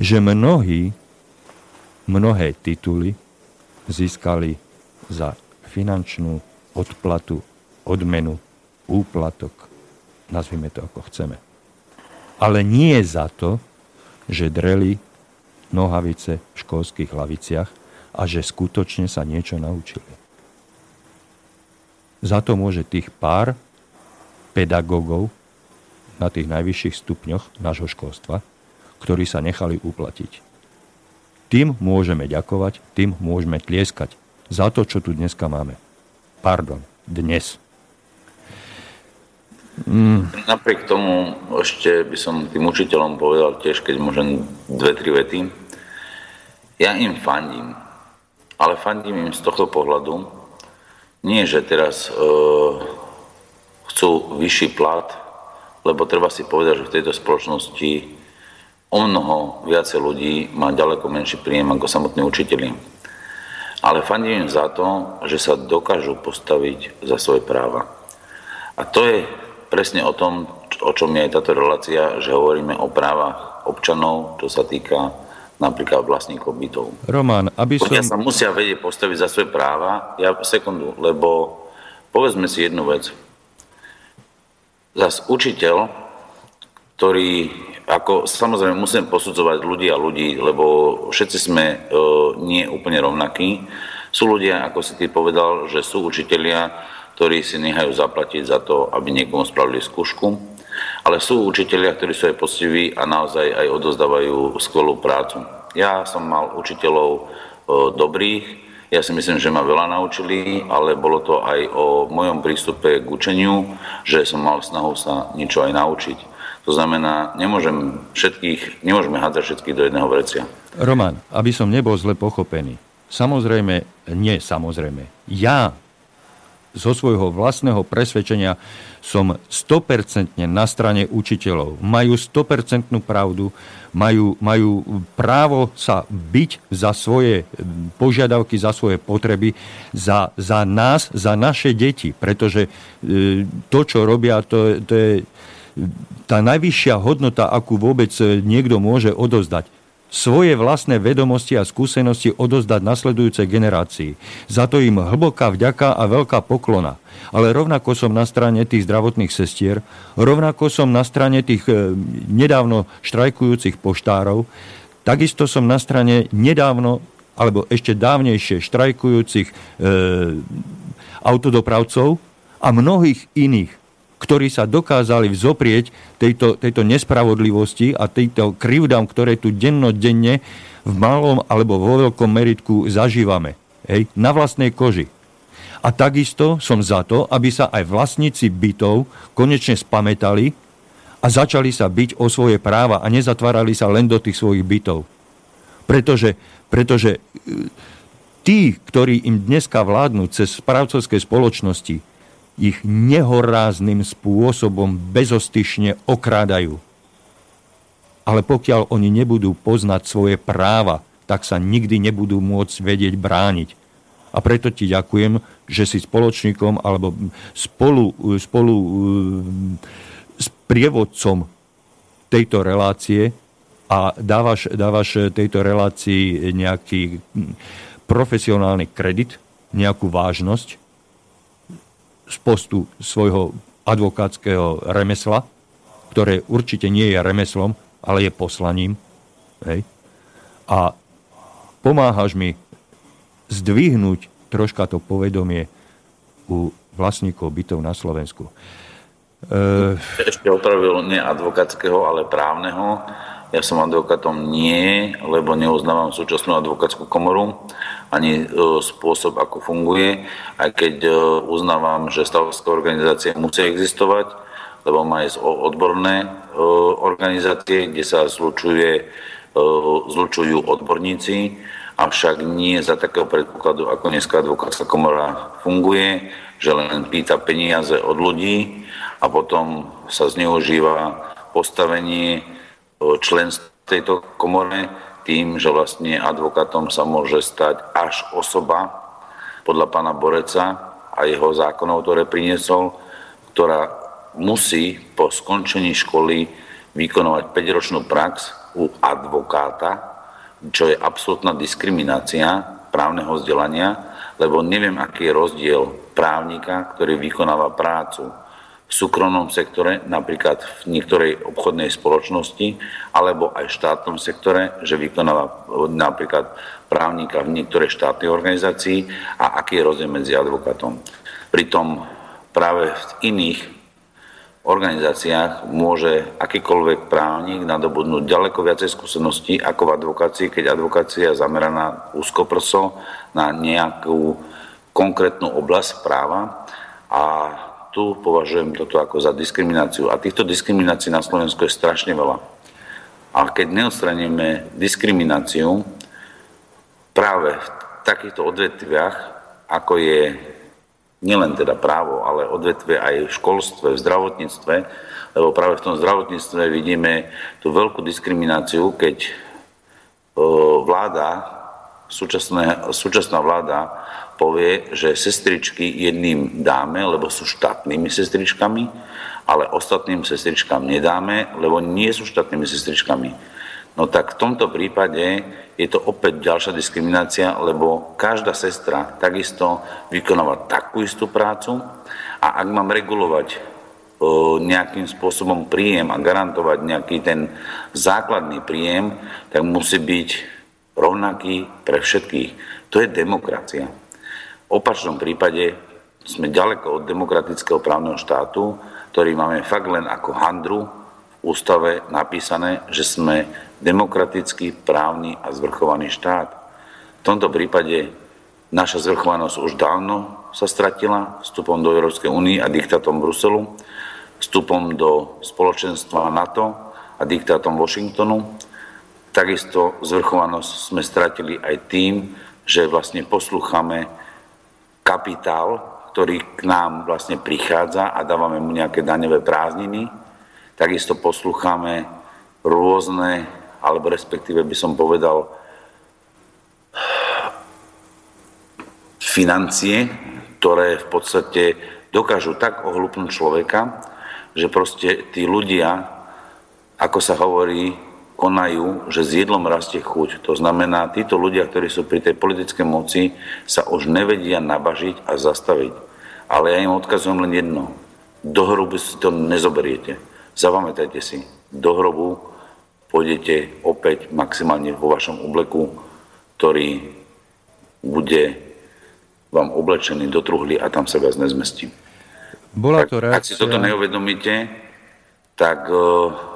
že mnohí, mnohé tituly získali za finančnú odplatu, odmenu, úplatok, nazvime to ako chceme. Ale nie za to, že dreli nohavice v školských laviciach a že skutočne sa niečo naučili. Za to môže tých pár pedagógov na tých najvyšších stupňoch nášho školstva, ktorí sa nechali uplatiť. Tým môžeme ďakovať, tým môžeme tlieskať za to, čo tu dneska máme. Pardon, dnes. Mm. Napriek tomu ešte by som tým učiteľom povedal tiež, keď môžem dve, tri vety. Ja im fandím, ale fandím im z tohto pohľadu, nie, že teraz e, chcú vyšší plat, lebo treba si povedať, že v tejto spoločnosti o mnoho viacej ľudí má ďaleko menší príjem ako samotní učiteľi. Ale fandím za to, že sa dokážu postaviť za svoje práva. A to je presne o tom, o čom je aj táto relácia, že hovoríme o právach občanov, čo sa týka napríklad vlastníkov bytov. Roman, aby som... Ľudia sa musia vedieť postaviť za svoje práva. Ja sekundu, lebo povedzme si jednu vec. Zas učiteľ, ktorý, ako samozrejme musím posudzovať ľudí a ľudí, lebo všetci sme e, nie úplne rovnakí. Sú ľudia, ako si ty povedal, že sú učitelia, ktorí si nechajú zaplatiť za to, aby niekomu spravili skúšku, ale sú učitelia, ktorí sú aj poctiví a naozaj aj odozdávajú skvelú prácu. Ja som mal učiteľov o, dobrých, ja si myslím, že ma veľa naučili, ale bolo to aj o mojom prístupe k učeniu, že som mal snahu sa niečo aj naučiť. To znamená, nemôžem všetkých, nemôžeme hádzať všetkých do jedného vrecia. Roman, aby som nebol zle pochopený. Samozrejme, nie samozrejme. Ja zo svojho vlastného presvedčenia som 100% na strane učiteľov. Majú 100% pravdu, majú, majú právo sa byť za svoje požiadavky, za svoje potreby, za, za nás, za naše deti. Pretože e, to, čo robia, to, to je tá najvyššia hodnota, akú vôbec niekto môže odozdať svoje vlastné vedomosti a skúsenosti odozdať nasledujúcej generácii. Za to im hlboká vďaka a veľká poklona. Ale rovnako som na strane tých zdravotných sestier, rovnako som na strane tých e, nedávno štrajkujúcich poštárov, takisto som na strane nedávno alebo ešte dávnejšie štrajkujúcich e, autodopravcov a mnohých iných ktorí sa dokázali vzoprieť tejto, tejto nespravodlivosti a tejto krivdám, ktoré tu dennodenne v malom alebo vo veľkom meritku zažívame. Hej, na vlastnej koži. A takisto som za to, aby sa aj vlastníci bytov konečne spametali a začali sa byť o svoje práva a nezatvárali sa len do tých svojich bytov. Pretože, pretože e, tí, ktorí im dneska vládnu cez správcovské spoločnosti, ich nehorázným spôsobom bezostyšne okrádajú. Ale pokiaľ oni nebudú poznať svoje práva, tak sa nikdy nebudú môcť vedieť brániť. A preto ti ďakujem, že si spoločníkom alebo spolu, spolu s prievodcom tejto relácie a dávaš, dávaš tejto relácii nejaký profesionálny kredit, nejakú vážnosť z postu svojho advokátskeho remesla, ktoré určite nie je remeslom, ale je poslaním. Hej. A pomáhaš mi zdvihnúť troška to povedomie u vlastníkov bytov na Slovensku. E... Ešte opravil nie advokátskeho, ale právneho. Ja som advokátom nie, lebo neuznávam súčasnú advokátsku komoru ani e, spôsob, ako funguje, aj keď e, uznávam, že stavovská organizácia musí existovať, lebo má ísť o odborné e, organizácie, kde sa zlučuje, zlučujú odborníci, avšak nie za takého predpokladu, ako dneska advokátska komora funguje, že len pýta peniaze od ľudí a potom sa zneužíva postavenie člen tejto komore tým, že vlastne advokátom sa môže stať až osoba podľa pána Boreca a jeho zákonov, ktoré priniesol, ktorá musí po skončení školy vykonovať 5-ročnú prax u advokáta, čo je absolútna diskriminácia právneho vzdelania, lebo neviem, aký je rozdiel právnika, ktorý vykonáva prácu v súkromnom sektore, napríklad v niektorej obchodnej spoločnosti, alebo aj v štátnom sektore, že vykonáva napríklad právnika v niektorej štátnej organizácii a aký je rozdiel medzi advokátom. Pritom práve v iných organizáciách môže akýkoľvek právnik nadobudnúť ďaleko viacej skúseností ako v advokácii, keď advokácia je zameraná úzkoprso na nejakú konkrétnu oblasť práva a tu považujem toto ako za diskrimináciu. A týchto diskriminácií na Slovensku je strašne veľa. A keď neodstraníme diskrimináciu práve v takýchto odvetviach, ako je nielen teda právo, ale odvetvie aj v školstve, v zdravotníctve, lebo práve v tom zdravotníctve vidíme tú veľkú diskrimináciu, keď vláda, súčasná vláda povie, že sestričky jedným dáme, lebo sú štátnymi sestričkami, ale ostatným sestričkám nedáme, lebo nie sú štátnymi sestričkami. No tak v tomto prípade je to opäť ďalšia diskriminácia, lebo každá sestra takisto vykonáva takú istú prácu a ak mám regulovať nejakým spôsobom príjem a garantovať nejaký ten základný príjem, tak musí byť rovnaký pre všetkých. To je demokracia. Opačnom prípade sme ďaleko od demokratického právneho štátu, ktorý máme fakt len ako handru v ústave napísané, že sme demokratický, právny a zvrchovaný štát. V tomto prípade naša zvrchovanosť už dávno sa stratila vstupom do Európskej únie a diktátom Bruselu, vstupom do spoločenstva NATO a diktátom Washingtonu. Takisto zvrchovanosť sme stratili aj tým, že vlastne poslúchame kapitál, ktorý k nám vlastne prichádza a dávame mu nejaké daňové prázdniny. Takisto poslúchame rôzne, alebo respektíve by som povedal, financie, ktoré v podstate dokážu tak ohlupnúť človeka, že proste tí ľudia, ako sa hovorí, konajú, že s jedlom rastie chuť. To znamená, títo ľudia, ktorí sú pri tej politickej moci, sa už nevedia nabažiť a zastaviť. Ale ja im odkazujem len jedno. Do hrobu si to nezoberiete. Zapamätajte si, do hrobu pôjdete opäť maximálne vo vašom obleku, ktorý bude vám oblečený do truhly a tam sa vás nezmestí. Bola to reakcia... Ak si toto neuvedomíte, tak uh,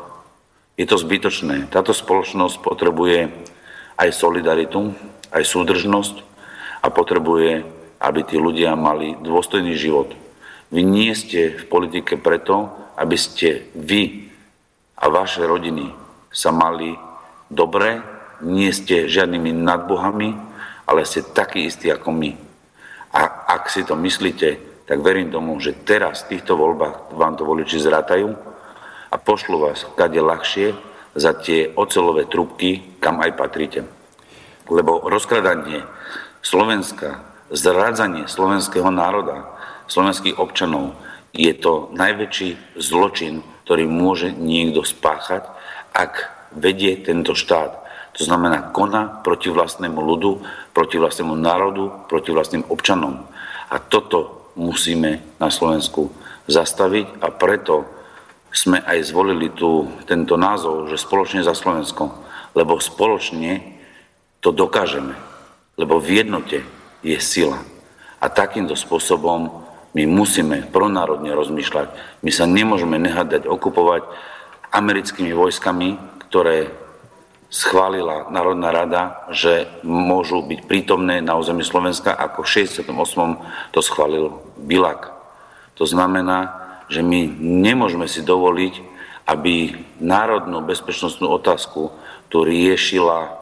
je to zbytočné. Táto spoločnosť potrebuje aj solidaritu, aj súdržnosť a potrebuje, aby tí ľudia mali dôstojný život. Vy nie ste v politike preto, aby ste vy a vaše rodiny sa mali dobre, nie ste žiadnymi nadbohami, ale ste takí istí ako my. A ak si to myslíte, tak verím tomu, že teraz v týchto voľbách vám to voliči zrátajú a pošlu vás kade ľahšie za tie ocelové trubky, kam aj patríte. Lebo rozkradanie Slovenska, zrádzanie slovenského národa, slovenských občanov je to najväčší zločin, ktorý môže niekto spáchať, ak vedie tento štát. To znamená, koná proti vlastnému ľudu, proti vlastnému národu, proti vlastným občanom. A toto musíme na Slovensku zastaviť a preto sme aj zvolili tu tento názov, že spoločne za Slovensko, lebo spoločne to dokážeme, lebo v jednote je sila. A takýmto spôsobom my musíme pronárodne rozmýšľať. My sa nemôžeme nehať okupovať americkými vojskami, ktoré schválila Národná rada, že môžu byť prítomné na území Slovenska, ako v 68. to schválil Bilak. To znamená, že my nemôžeme si dovoliť, aby národnú bezpečnostnú otázku tu riešila,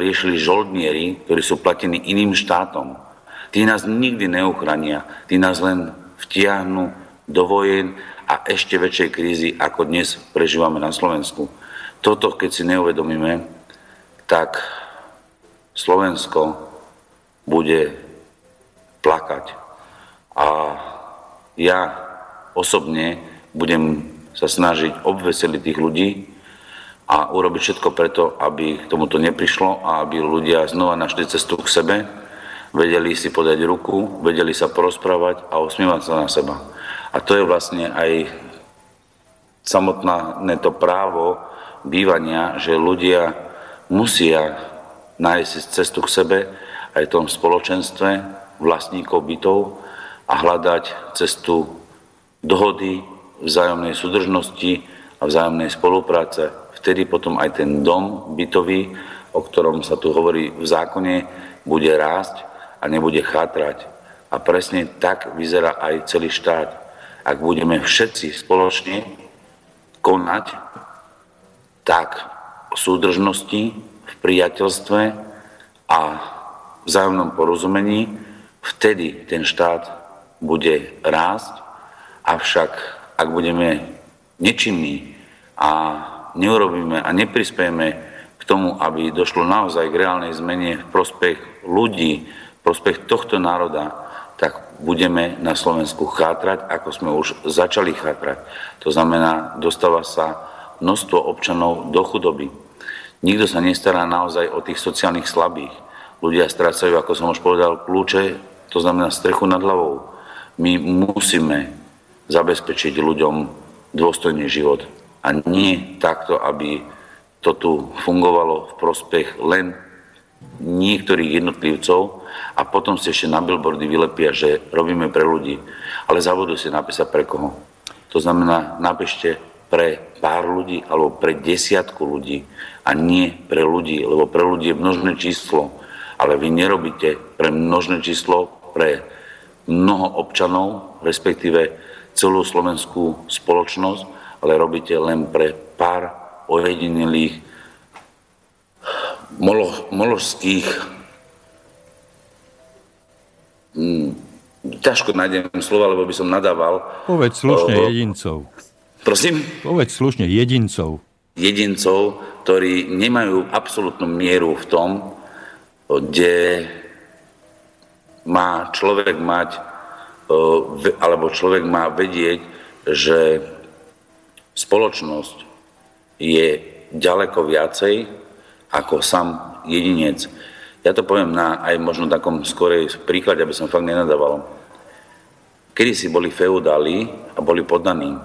riešili žoldnieri, ktorí sú platení iným štátom Tí nás nikdy neuchrania, tí nás len vtiahnu do vojen a ešte väčšej krízy, ako dnes prežívame na Slovensku. Toto, keď si neuvedomíme, tak Slovensko bude plakať. A ja osobne budem sa snažiť obveseliť tých ľudí a urobiť všetko preto, aby k tomuto neprišlo a aby ľudia znova našli cestu k sebe vedeli si podať ruku, vedeli sa porozprávať a osmievať sa na seba. A to je vlastne aj samotné to právo bývania, že ľudia musia nájsť cestu k sebe aj v tom spoločenstve vlastníkov bytov a hľadať cestu dohody, vzájomnej súdržnosti a vzájomnej spolupráce. Vtedy potom aj ten dom bytový, o ktorom sa tu hovorí v zákone, bude rásť a nebude chátrať. A presne tak vyzerá aj celý štát. Ak budeme všetci spoločne konať, tak v súdržnosti, v priateľstve a vzájomnom porozumení, vtedy ten štát bude rásť, avšak ak budeme nečinní a neurobíme a neprispieme k tomu, aby došlo naozaj k reálnej zmene v prospech ľudí, prospech tohto národa, tak budeme na Slovensku chátrať, ako sme už začali chátrať. To znamená, dostáva sa množstvo občanov do chudoby. Nikto sa nestará naozaj o tých sociálnych slabých. Ľudia strácajú, ako som už povedal, kľúče, to znamená strechu nad hlavou. My musíme zabezpečiť ľuďom dôstojný život. A nie takto, aby to tu fungovalo v prospech len niektorých jednotlivcov a potom si ešte na billboardy vylepia, že robíme pre ľudí. Ale zabudú si napísať pre koho. To znamená, napíšte pre pár ľudí alebo pre desiatku ľudí a nie pre ľudí, lebo pre ľudí je množné číslo, ale vy nerobíte pre množné číslo pre mnoho občanov, respektíve celú slovenskú spoločnosť, ale robíte len pre pár ojedinelých molo, moložských hm, ťažko nájdem slova, lebo by som nadával. Povedz slušne o, jedincov. Prosím? Povedz slušne jedincov. Jedincov, ktorí nemajú absolútnu mieru v tom, kde má človek mať, alebo človek má vedieť, že spoločnosť je ďaleko viacej ako sám jedinec. Ja to poviem na aj možno takom skorej príklade, aby som fakt nenadával. Kedy si boli feudáli a boli podaní.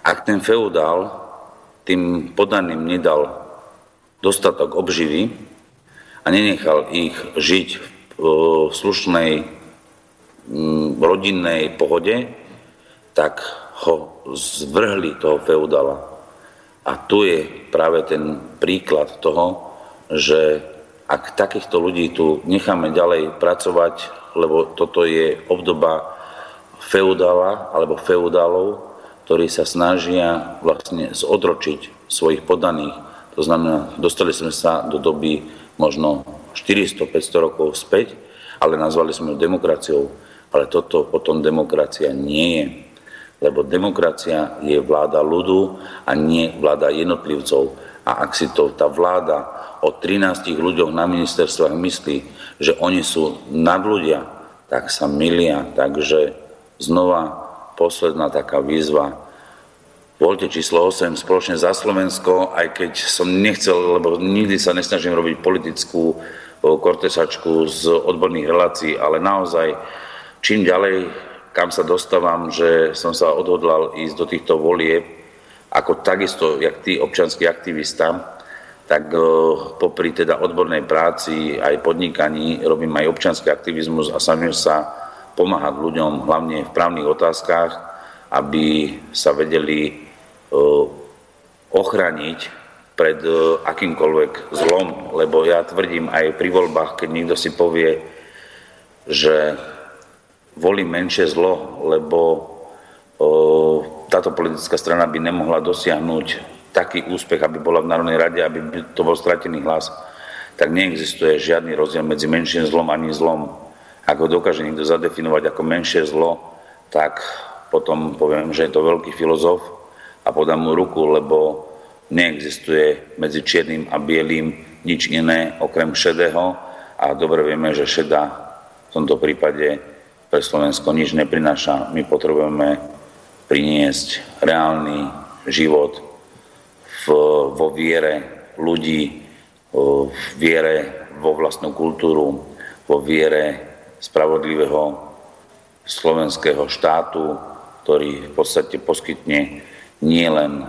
Ak ten feudál tým podaným nedal dostatok obživy a nenechal ich žiť v slušnej rodinnej pohode, tak ho zvrhli toho feudála. A tu je práve ten príklad toho, že ak takýchto ľudí tu necháme ďalej pracovať, lebo toto je obdoba feudála alebo feudálov, to ktorí sa snažia vlastne zodročiť svojich podaných. To znamená, dostali sme sa do doby možno 400-500 rokov späť, ale nazvali sme ju demokraciou. Ale toto potom demokracia nie je. Lebo demokracia je vláda ľudu a nie vláda jednotlivcov. A ak si to tá vláda o 13 ľuďoch na ministerstvách myslí, že oni sú nadľudia, tak sa milia. Takže znova posledná taká výzva. Voľte číslo 8 spoločne za Slovensko, aj keď som nechcel, lebo nikdy sa nesnažím robiť politickú kortesačku z odborných relácií, ale naozaj čím ďalej, kam sa dostávam, že som sa odhodlal ísť do týchto volieb, ako takisto, jak ty, občanský aktivista, tak popri teda odbornej práci aj podnikaní robím aj občanský aktivizmus a snažím sa pomáhať ľuďom hlavne v právnych otázkach, aby sa vedeli e, ochraniť pred e, akýmkoľvek zlom, lebo ja tvrdím aj pri voľbách, keď niekto si povie, že volí menšie zlo, lebo e, táto politická strana by nemohla dosiahnuť taký úspech, aby bola v Národnej rade, aby to bol stratený hlas, tak neexistuje žiadny rozdiel medzi menším zlom ani zlom. Ak ho dokáže niekto zadefinovať ako menšie zlo, tak potom poviem, že je to veľký filozof a podám mu ruku, lebo neexistuje medzi čiernym a bielým nič iné okrem šedého a dobre vieme, že šeda v tomto prípade pre Slovensko nič neprináša. My potrebujeme priniesť reálny život v, vo viere ľudí, v viere vo vlastnú kultúru, vo viere spravodlivého slovenského štátu, ktorý v podstate poskytne nielen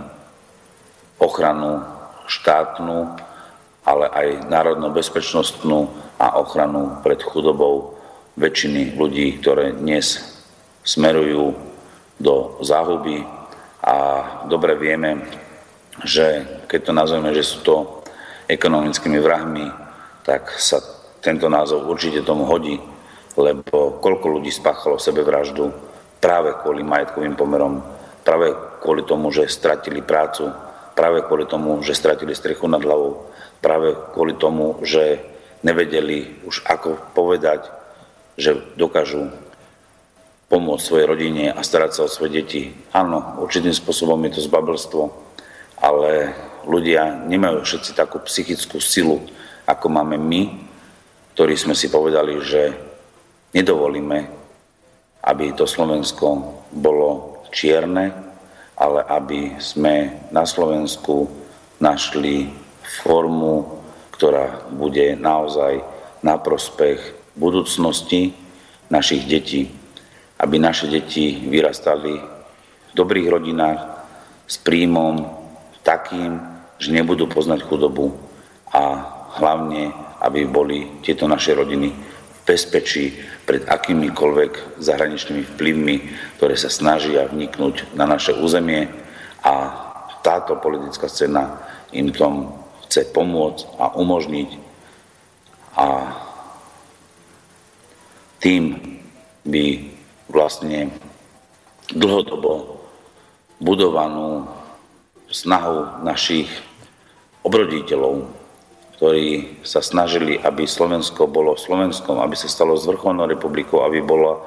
ochranu štátnu, ale aj národno-bezpečnostnú a ochranu pred chudobou väčšiny ľudí, ktoré dnes smerujú do záhuby. A dobre vieme, že keď to nazveme, že sú to ekonomickými vrahmi, tak sa tento názov určite tomu hodí lebo koľko ľudí spáchalo sebevraždu práve kvôli majetkovým pomerom, práve kvôli tomu, že stratili prácu, práve kvôli tomu, že stratili strechu nad hlavou, práve kvôli tomu, že nevedeli už ako povedať, že dokážu pomôcť svojej rodine a starať sa o svoje deti. Áno, určitým spôsobom je to zbabelstvo, ale ľudia nemajú všetci takú psychickú silu, ako máme my, ktorí sme si povedali, že Nedovolíme, aby to Slovensko bolo čierne, ale aby sme na Slovensku našli formu, ktorá bude naozaj na prospech budúcnosti našich detí, aby naše deti vyrastali v dobrých rodinách s príjmom takým, že nebudú poznať chudobu a hlavne, aby boli tieto naše rodiny bezpečí pred akýmikoľvek zahraničnými vplyvmi, ktoré sa snažia vniknúť na naše územie a táto politická scéna im tom chce pomôcť a umožniť. A tým by vlastne dlhodobo budovanú snahu našich obroditeľov ktorí sa snažili, aby Slovensko bolo Slovenskom, aby sa stalo zvrchovanou republikou, aby bola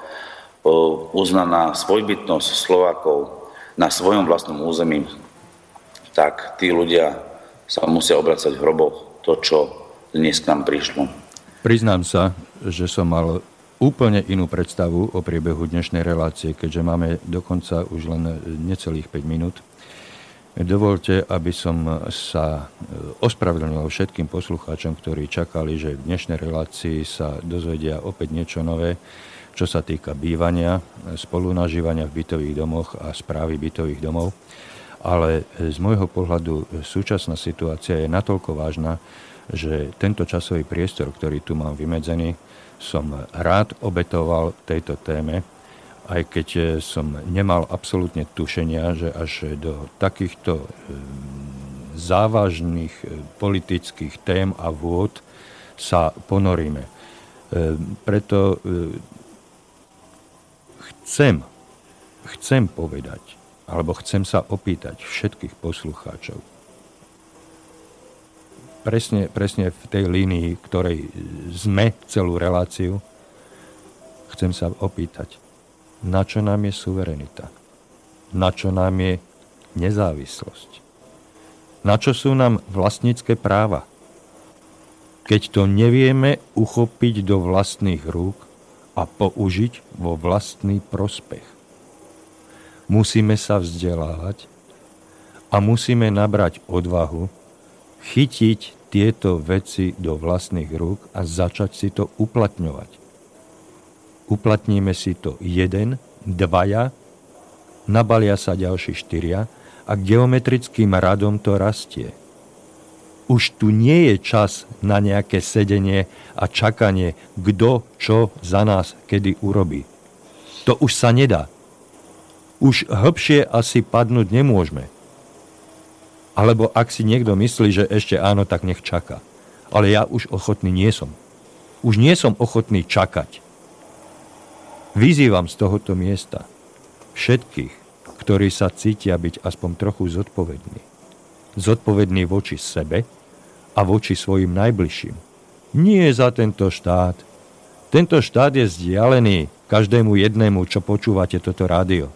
uznaná svojbytnosť Slovákov na svojom vlastnom území, tak tí ľudia sa musia obracať v hroboch to, čo dnes k nám prišlo. Priznám sa, že som mal úplne inú predstavu o priebehu dnešnej relácie, keďže máme dokonca už len necelých 5 minút. Dovolte, aby som sa e, ospravedlnil všetkým poslucháčom, ktorí čakali, že v dnešnej relácii sa dozvedia opäť niečo nové, čo sa týka bývania, spolunažívania v bytových domoch a správy bytových domov. Ale z môjho pohľadu súčasná situácia je natoľko vážna, že tento časový priestor, ktorý tu mám vymedzený, som rád obetoval tejto téme, aj keď eh, som nemal absolútne tušenia, že až do takýchto eh, závažných eh, politických tém a vôd sa ponoríme. Preto chcem, chcem povedať, alebo chcem sa opýtať všetkých poslucháčov, presne, presne v tej línii, ktorej sme celú reláciu, chcem sa opýtať, na čo nám je suverenita? Na čo nám je nezávislosť? Na čo sú nám vlastnícke práva? Keď to nevieme uchopiť do vlastných rúk a použiť vo vlastný prospech. Musíme sa vzdelávať a musíme nabrať odvahu chytiť tieto veci do vlastných rúk a začať si to uplatňovať. Uplatníme si to jeden, dvaja, nabalia sa ďalší štyria a geometrickým radom to rastie. Už tu nie je čas na nejaké sedenie a čakanie, kto čo za nás kedy urobí. To už sa nedá. Už hĺbšie asi padnúť nemôžeme. Alebo ak si niekto myslí, že ešte áno, tak nech čaká. Ale ja už ochotný nie som. Už nie som ochotný čakať. Vyzývam z tohoto miesta všetkých, ktorí sa cítia byť aspoň trochu zodpovední. Zodpovední voči sebe a voči svojim najbližším. Nie za tento štát. Tento štát je vzdialený každému jednému, čo počúvate toto rádio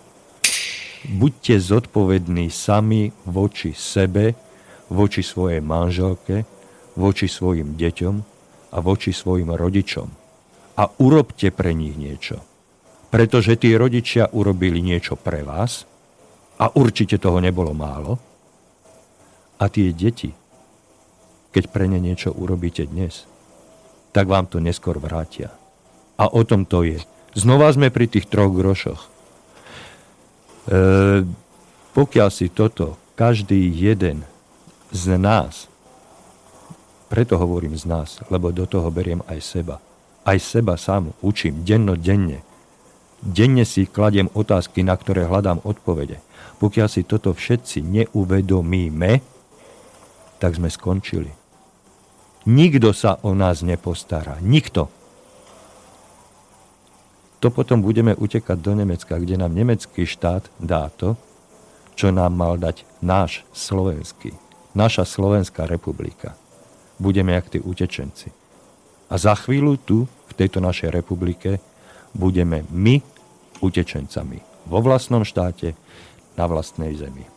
buďte zodpovední sami voči sebe, voči svojej manželke, voči svojim deťom a voči svojim rodičom. A urobte pre nich niečo. Pretože tí rodičia urobili niečo pre vás a určite toho nebolo málo. A tie deti, keď pre ne niečo urobíte dnes, tak vám to neskôr vrátia. A o tom to je. Znova sme pri tých troch grošoch. E, pokiaľ si toto každý jeden z nás, preto hovorím z nás, lebo do toho beriem aj seba, aj seba sám učím denne. Denne si kladiem otázky, na ktoré hľadám odpovede. Pokiaľ si toto všetci neuvedomíme, tak sme skončili. Nikto sa o nás nepostará. Nikto to potom budeme utekať do Nemecka, kde nám nemecký štát dá to, čo nám mal dať náš slovenský, naša Slovenská republika. Budeme jak tí utečenci. A za chvíľu tu, v tejto našej republike, budeme my utečencami vo vlastnom štáte, na vlastnej zemi.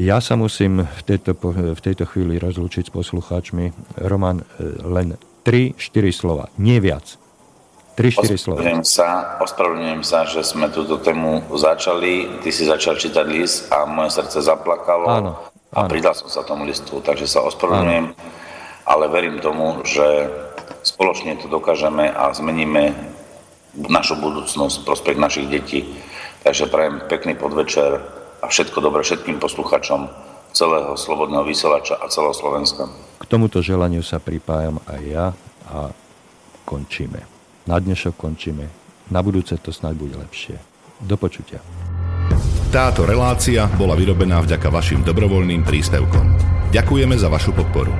Ja sa musím v tejto, v tejto chvíli rozlúčiť s poslucháčmi. Roman, eh, len 3-4 slova, nie viac 3-4 slova. Sa, ospravedlňujem sa, že sme túto tému začali. Ty si začal čítať list a moje srdce zaplakalo. Áno, áno. A pridal som sa tomu listu, takže sa ospravedlňujem. Ale verím tomu, že spoločne to dokážeme a zmeníme našu budúcnosť, prospech našich detí. Takže prajem pekný podvečer a všetko dobré všetkým posluchačom celého Slobodného vysielača a celého Slovenska. K tomuto želaniu sa pripájam aj ja a končíme. Na dnešok končíme. Na budúce to snáď bude lepšie. Do počutia. Táto relácia bola vyrobená vďaka vašim dobrovoľným príspevkom. Ďakujeme za vašu podporu.